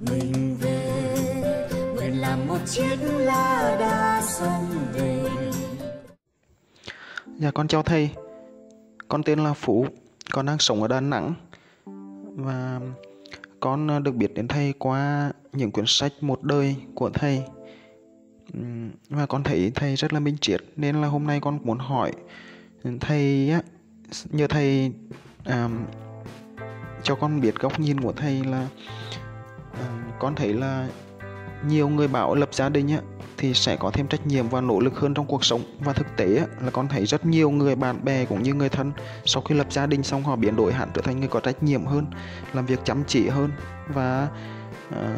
mình về. Nguyện làm một chiếc lá đa sông về. Dạ con chào thầy. Con tên là Phú. Con đang sống ở Đà Nẵng. Và con ờ, được biết đến thầy qua những quyển sách một đời của thầy. Và con thấy thầy rất là minh triết Nên là hôm nay con muốn hỏi ừ, thầy á Nhờ thầy à, cho con biết góc nhìn của thầy là con thấy là nhiều người bảo lập gia đình á thì sẽ có thêm trách nhiệm và nỗ lực hơn trong cuộc sống. Và thực tế á, là con thấy rất nhiều người bạn bè cũng như người thân sau khi lập gia đình xong họ biến đổi hẳn trở thành người có trách nhiệm hơn làm việc chăm chỉ hơn và à,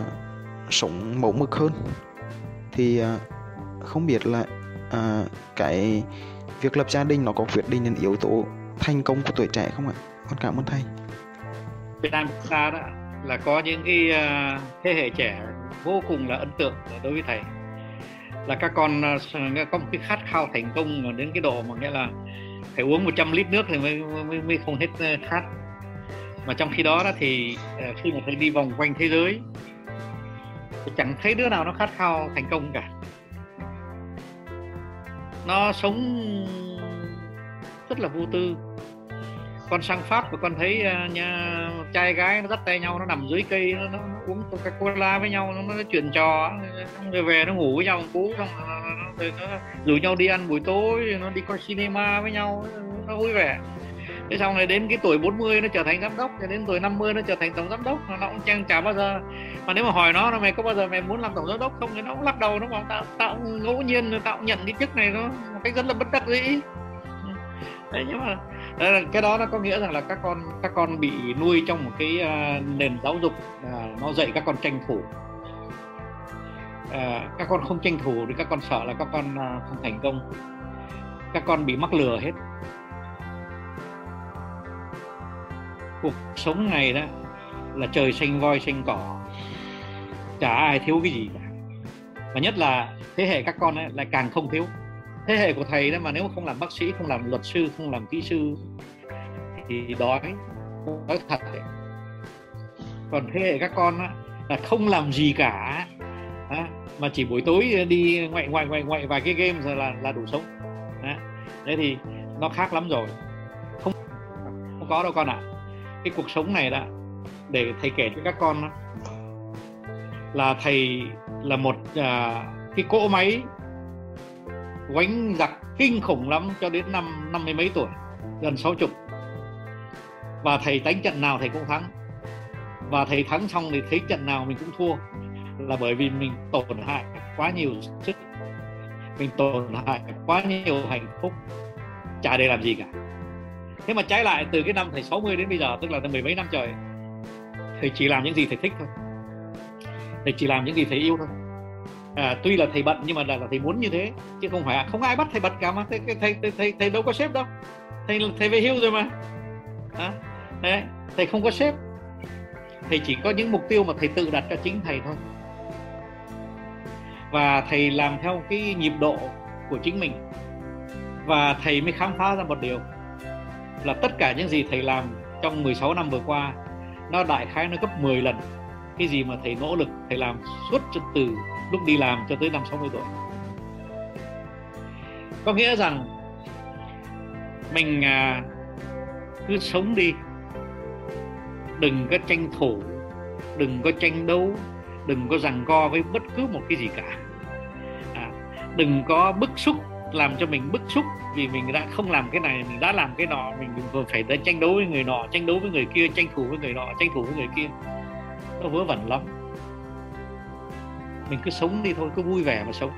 sống mẫu mực hơn. Thì à, không biết là à, cái việc lập gia đình nó có quyết định đến yếu tố thành công của tuổi trẻ không ạ? Con cảm ơn thầy. Việt Nam chúng ta đó là có những cái à, thế hệ trẻ vô cùng là ấn tượng đối với thầy. Là các con à, có một cái khát khao thành công mà đến cái độ mà nghĩa là phải uống 100 lít nước thì mới mới, mới không hết à, khát. Mà trong khi đó đó thì khi mà thầy đi vòng quanh thế giới thì chẳng thấy đứa nào nó khát khao thành công cả. Nó sống rất là vô tư con sang pháp và con thấy uh, nhà trai gái nó dắt tay nhau nó nằm dưới cây nó, nó, nó uống coca cola với nhau nó, nó chuyện trò xong rồi về nó ngủ với nhau cú xong rồi nó rủ nhau đi ăn buổi tối nó đi coi cinema với nhau nó vui vẻ. Thế xong rồi đến cái tuổi 40 nó trở thành giám đốc rồi đến tuổi 50 nó trở thành tổng giám đốc nó cũng chẳng chả bao giờ. Mà nếu mà hỏi nó là mày có bao giờ mày muốn làm tổng giám đốc không? Thì nó cũng lắc đầu nó bảo tạo tạo ngẫu nhiên tạo nhận cái chức này nó một cách rất là bất đắc dĩ. Đấy nhưng mà Ờ, cái đó nó có nghĩa rằng là các con các con bị nuôi trong một cái uh, nền giáo dục uh, nó dạy các con tranh thủ. Uh, các con không tranh thủ thì các con sợ là các con uh, không thành công. Các con bị mắc lừa hết. Cuộc sống này đó là trời xanh voi xanh cỏ chả ai thiếu cái gì cả. Và nhất là thế hệ các con ấy lại càng không thiếu thế hệ của thầy đó mà nếu không làm bác sĩ không làm luật sư không làm kỹ sư thì đói đói thật đấy còn thế hệ các con á, là không làm gì cả á, mà chỉ buổi tối đi ngoại ngoại ngoại ngoại vài cái game rồi là là đủ sống á. thế thì nó khác lắm rồi không không có đâu con ạ à. cái cuộc sống này đó để thầy kể cho các con đó, là thầy là một à, cái cỗ máy quánh giặc kinh khủng lắm cho đến năm năm mươi mấy tuổi, gần sáu chục. Và thầy đánh trận nào thầy cũng thắng. Và thầy thắng xong thì thấy trận nào mình cũng thua, là bởi vì mình tổn hại quá nhiều sức. Mình tổn hại quá nhiều hạnh phúc. Chả để làm gì cả. Thế mà trái lại, từ cái năm thầy 60 đến bây giờ, tức là mười mấy năm trời, thầy chỉ làm những gì thầy thích thôi. Thầy chỉ làm những gì thầy yêu thôi à, tuy là thầy bận nhưng mà là, là thầy muốn như thế chứ không phải à. không ai bắt thầy bận cả mà. Thầy thầy thầy thầy, thầy đâu có sếp đâu. Thầy thầy về hưu rồi mà. À, đấy thầy không có sếp. Thầy chỉ có những mục tiêu mà thầy tự đặt cho chính thầy thôi. Và thầy làm theo cái nhịp độ của chính mình. Và thầy mới khám phá ra một điều là tất cả những gì thầy làm trong 16 năm vừa qua nó đại khái nó gấp 10 lần cái gì mà thầy nỗ lực thầy làm suốt từ lúc đi làm cho tới năm 60 tuổi. Có nghĩa rằng mình à, cứ sống đi. Đừng có tranh thủ đừng có tranh đấu đừng có rằng co với bất cứ một cái gì cả. À, đừng có bức xúc làm cho mình bức xúc vì mình đã không làm cái này mình đã làm cái nọ mình vừa phải đã tranh đấu với người nọ tranh đấu với người kia tranh thủ với người nọ tranh thủ với người kia nó vớ vẩn lắm. Mình cứ sống đi thôi, cứ vui vẻ mà sống.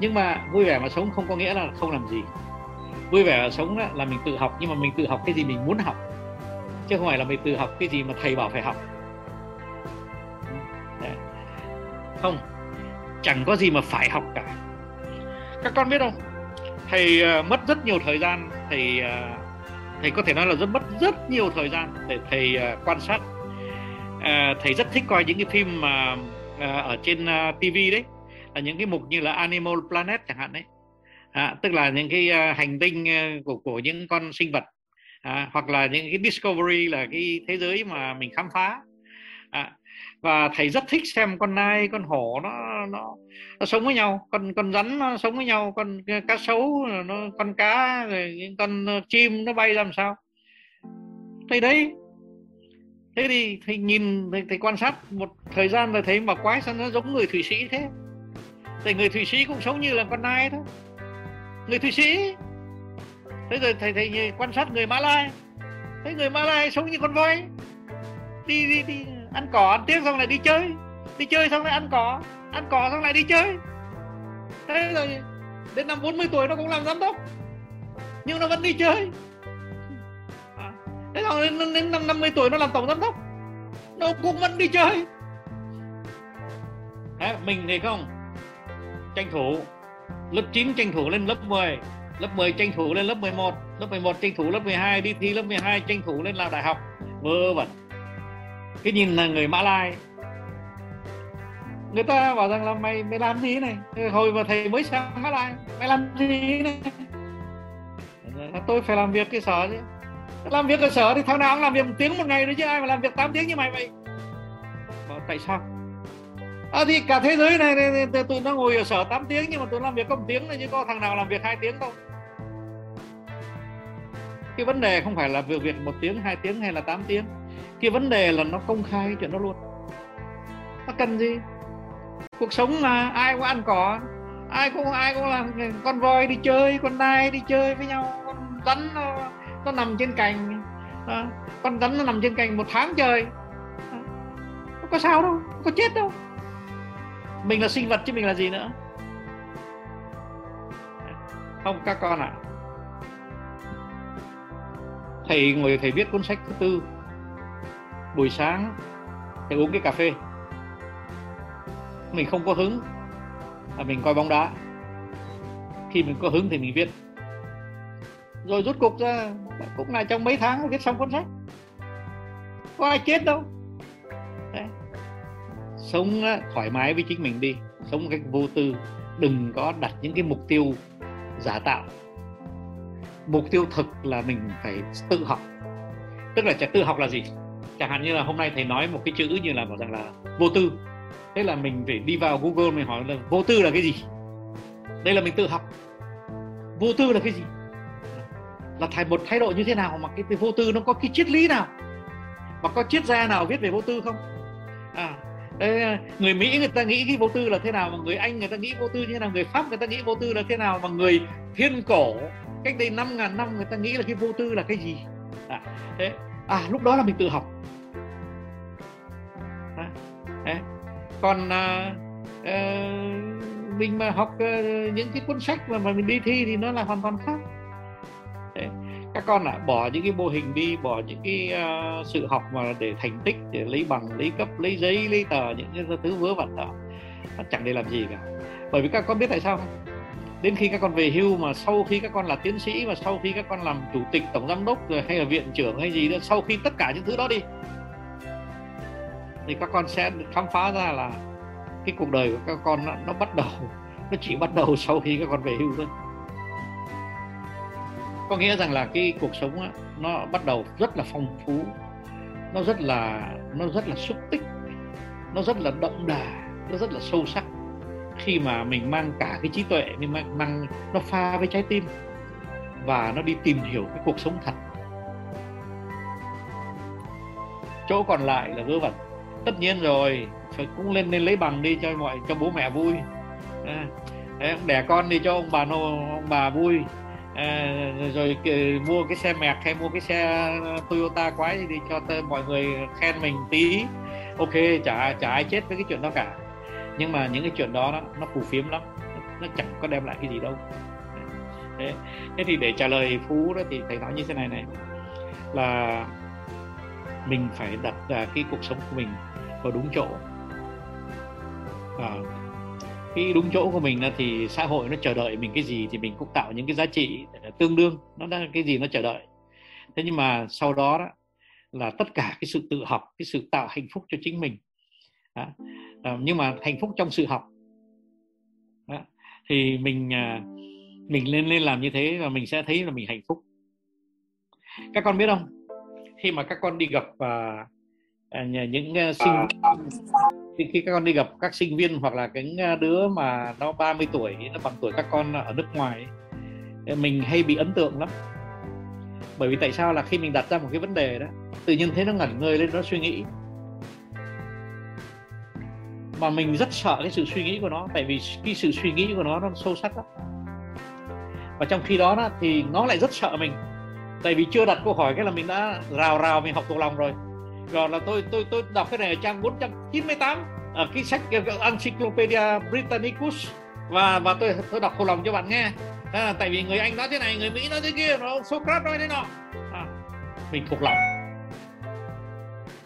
Nhưng mà vui vẻ mà sống không có nghĩa là không làm gì. Vui vẻ mà sống là mình tự học, nhưng mà mình tự học cái gì mình muốn học. Chứ không phải là mình tự học cái gì mà thầy bảo phải học. Đấy. không, chẳng có gì mà phải học cả. Các con biết không? Thầy ờ, mất rất nhiều thời gian. Thầy ờ, thầy có thể nói là rất, mất rất nhiều thời gian để thầy ờ, quan sát à, thầy rất thích coi những cái phim mà à, ở trên à, TV đấy. Là những cái mục như là Animal Planet chẳng hạn đấy. À, tức là những cái à, hành tinh à, của của những con sinh vật. À, hoặc là những cái discovery là cái thế giới mà mình khám phá. À, và thầy rất thích xem con nai con hổ nó nó, nó sống với nhau. Con con rắn nó sống với nhau con ờ, cá sấu nó con cá rồi những con chim nó bay làm sao. Thầy đấy thế thì thầy nhìn thầy, thầy quan sát một thời gian rồi thấy mà quái sao nó giống người thụy sĩ thế. Thì người thụy sĩ cũng sống như là con nai thôi. Người thụy sĩ. Thế rồi thầy thầy quan sát người mã lai. Thấy người mã lai sống như con voi. Đi đi đi ăn cỏ ăn tiếc xong lại đi chơi. Đi chơi xong lại ăn cỏ ăn cỏ xong lại đi chơi. Thế rồi đến năm 40 tuổi nó cũng làm giám đốc. Nhưng nó vẫn đi chơi thế xong đến, đến năm 50 tuổi nó làm tổng giám đốc? Nó cũng vẫn đi chơi. Đấy, mình thì không. Tranh thủ. Lớp 9 tranh thủ lên lớp 10 lớp 10 tranh thủ lên lớp 11 lớp 11 tranh thủ lớp 12 đi thi lớp 12 tranh thủ lên làm đại học. Vơ vẩn. Cái nhìn là người mã lai. Người ta bảo rằng là mày mày làm gì này? Hồi mà thầy mới sang mã lai mày làm gì này? Tôi phải làm việc cái sở chứ làm việc ở sở thì thằng nào cũng làm việc một tiếng một ngày đấy chứ ai mà làm việc 8 tiếng như mày vậy? Bảo, tại sao? À, thì cả thế giới này, này, này tụi nó ngồi ở sở 8 tiếng nhưng mà tụi nó làm việc có một tiếng này chứ có thằng nào làm việc hai tiếng đâu? cái vấn đề không phải là việc việc một tiếng hai tiếng hay là 8 tiếng. Cái vấn đề là nó công khai cái chuyện đó luôn. Nó cần gì? Cuộc sống mà ai cũng ăn cỏ ai cũng ai cũng là con voi đi chơi con nai đi chơi với nhau con rắn nó, nằm trên cành. À, con rắn nó nằm trên cành một tháng trời. À, không có sao đâu không có chết đâu. Mình là sinh vật chứ mình là gì nữa? Không các con ạ. À. thầy ngồi thầy viết cuốn sách thứ tư. Buổi sáng thầy uống cái cà phê. Mình không có hứng là mình coi bóng đá. Khi mình có hứng thì mình viết. Rồi rút cục ra cũng là trong mấy tháng viết xong cuốn sách. Có ai chết đâu. Đấy. sống thoải mái với chính mình đi. Sống một cách vô tư. Đừng có đặt những cái mục tiêu giả tạo. Mục tiêu thực là mình phải tự học. Tức là tự học là gì? Chẳng hạn như là hôm nay thầy nói một cái chữ như là bảo rằng là vô tư. Thế là mình phải đi vào google mình hỏi là vô tư là cái gì? Đây là mình tự học. Vô tư là cái gì? Là thay một thái độ như thế nào mà cái vô tư nó có cái triết lý nào? Mà có triết gia nào viết về vô tư không? À Đấy, à, người Mỹ người ta nghĩ cái vô tư là thế nào mà người Anh người ta nghĩ vô tư như thế nào người Pháp người ta nghĩ vô tư là thế nào mà người thiên cổ cách đây năm ngàn năm người ta nghĩ là cái vô tư là cái gì? À, thế à lúc đó là mình tự học. À, đấy. còn à, à, mình mà học à, những cái cuốn sách mà, mà mình đi thi thì nó là hoàn toàn khác con ạ à, bỏ những cái mô hình đi bỏ những cái uh, sự học mà để thành tích để lấy bằng lấy cấp lấy giấy lấy tờ những cái thứ vớ vẩn đó. Chẳng để làm gì cả. Bởi vì các con biết tại sao không? Đến khi các con về hưu mà sau khi các con là tiến sĩ và sau khi các con làm chủ tịch tổng giám đốc rồi hay là viện trưởng hay gì đó sau khi tất cả những thứ đó đi thì các con sẽ khám phá ra là cái cuộc đời của các con nó, nó bắt đầu nó chỉ bắt đầu sau khi các con về hưu thôi có nghĩa rằng là cái cuộc sống á, nó bắt đầu rất là phong phú nó rất là nó rất là xúc tích nó rất là đậm đà nó rất là sâu sắc. Khi mà mình mang cả cái trí tuệ nhưng mà mang nó pha với trái tim và nó đi tìm hiểu cái cuộc sống thật. Chỗ còn lại là vớ vẩn. Tất nhiên rồi phải cũng lên lên lấy bằng đi cho mọi cho bố mẹ vui. À, đẻ con đi cho ông bà nô ông bà vui à, rồi ờ, mua cái xe mẹc hay mua cái xe Toyota quái gì đi cho mọi người khen mình tí. Ok chả chả ai chết với cái chuyện đó cả. Nhưng mà những cái chuyện đó nó, nó phù phiếm lắm. Nó chẳng có đem lại cái gì đâu. Thế, thế thì để trả lời phú đó thì thầy nói như thế này này. Là mình phải đặt uh, cái cuộc sống của mình vào đúng chỗ. À, cái đúng chỗ của mình thì xã hội nó chờ đợi mình cái gì thì mình cũng tạo những cái giá trị tương đương. Nó đang cái gì nó chờ đợi. Thế nhưng mà sau đó đó là tất cả cái sự tự học cái sự tạo hạnh phúc cho chính mình. À, nhưng mà hạnh phúc trong sự học. À, thì mình à, mình lên lên làm như thế và mình sẽ thấy là mình hạnh phúc. Các con biết không? Khi mà các con đi gặp và à, những uh, sinh khi, khi các con đi gặp các sinh viên hoặc là cái đứa mà nó 30 tuổi nó bằng tuổi các con ở nước ngoài mình hay bị ấn tượng lắm. Bởi vì tại sao? Là khi mình đặt ra một cái vấn đề đó tự nhiên thấy nó ngẩn ngơi lên nó suy nghĩ. Mà mình rất sợ cái sự suy nghĩ của nó tại vì cái sự suy nghĩ của nó nó sâu sắc lắm. Và trong khi đó, đó thì nó lại rất sợ mình. Tại vì chưa đặt câu hỏi cái là mình đã rào rào mình học thuộc lòng rồi rồi là tôi tôi tôi đọc cái này ở trang 498 ở cái sách Encyclopedia Britannicus. Và và tôi tôi đọc khổ lòng cho bạn nghe. À, tại vì người anh nói thế này người mỹ nói thế kia nó Socrates nói thế nọ. À, mình thuộc lòng.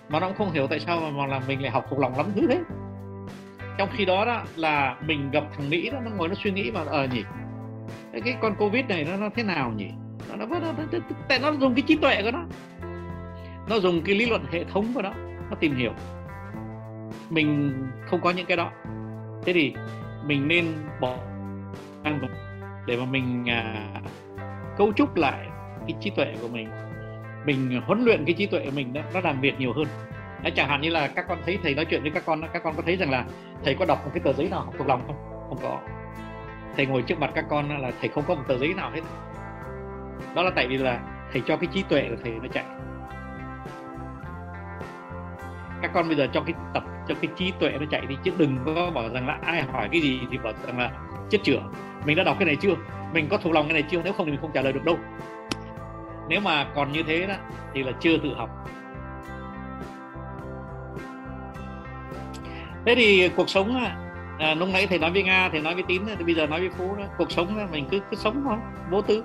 Mà nó cũng không hiểu tại sao mà, mà là mình lại học thuộc lòng lắm thứ thế. Trong khi đó, đó là mình gặp thằng mỹ đó nó ngồi nó suy nghĩ mà ờ nhỉ cái con covid này nó, nó thế nào nhỉ? Nó, nó, nó, nó, tại nó dùng cái trí tuệ của nó nó dùng cái lý luận hệ thống của nó nó tìm hiểu. Mình không có những cái đó. Thế thì mình nên bỏ để mà mình à, cấu trúc lại cái trí tuệ của mình. Mình huấn luyện cái trí tuệ của mình đó nó làm việc nhiều hơn. Đấy, chẳng hạn như là các con thấy thầy nói chuyện với các con các con có thấy rằng là thầy có đọc một cái tờ giấy nào học thuộc lòng không? Không có. Thầy ngồi trước mặt các con là thầy không có một tờ giấy nào hết. Đó là tại vì là thầy cho cái trí tuệ của thầy nó chạy các con bây giờ cho cái tập cho cái trí tuệ nó chạy đi chứ đừng có bảo rằng là ai hỏi cái gì thì bảo rằng là chết chữa mình đã đọc cái này chưa? Mình có thuộc lòng cái này chưa? Nếu không thì mình không trả lời được đâu. Nếu mà còn như thế đó thì là chưa tự học. Thế thì cuộc sống à, lúc nãy thầy nói với nga thầy nói với tín thì bây giờ nói với phú đó cuộc sống đó, mình cứ cứ sống thôi vô tư.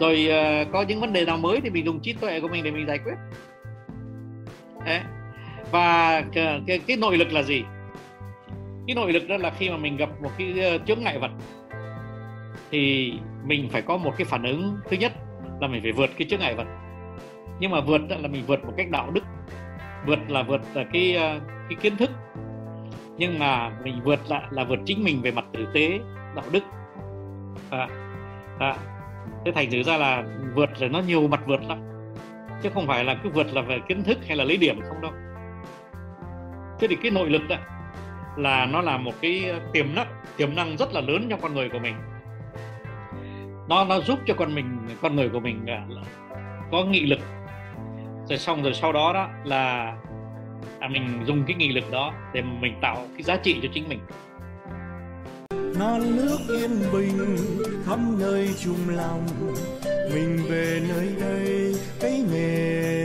Rồi à, có những vấn đề nào mới thì mình dùng trí tuệ của mình để mình giải quyết. Đấy và cái, cái, cái nội lực là gì? Cái nội lực đó là khi mà mình gặp một cái ờ, chướng ngại vật thì mình phải có một cái phản ứng. Thứ nhất là mình phải vượt cái chướng ngại vật. Nhưng mà vượt là mình vượt một cách đạo đức. Vượt là vượt là cái ờ, cái kiến thức. Nhưng mà mình vượt lại là vượt chính mình về mặt tử tế đạo đức. À, à, thế thành thử ra là vượt là nó nhiều mặt vượt lắm. Chứ không phải là cứ vượt là về kiến thức hay là lấy điểm không đâu thế thì cái nội lực đó là nó là một cái ờ, tiềm năng tiềm năng rất là lớn trong con người của mình. Nó nó giúp cho con mình con người của mình à, có nghị lực. Rồi xong rồi sau đó đó là à, mình dùng cái nghị lực đó để mình tạo cái giá trị cho chính mình. Non nước yên bình khắp nơi chung lòng mình về nơi đây cái nghề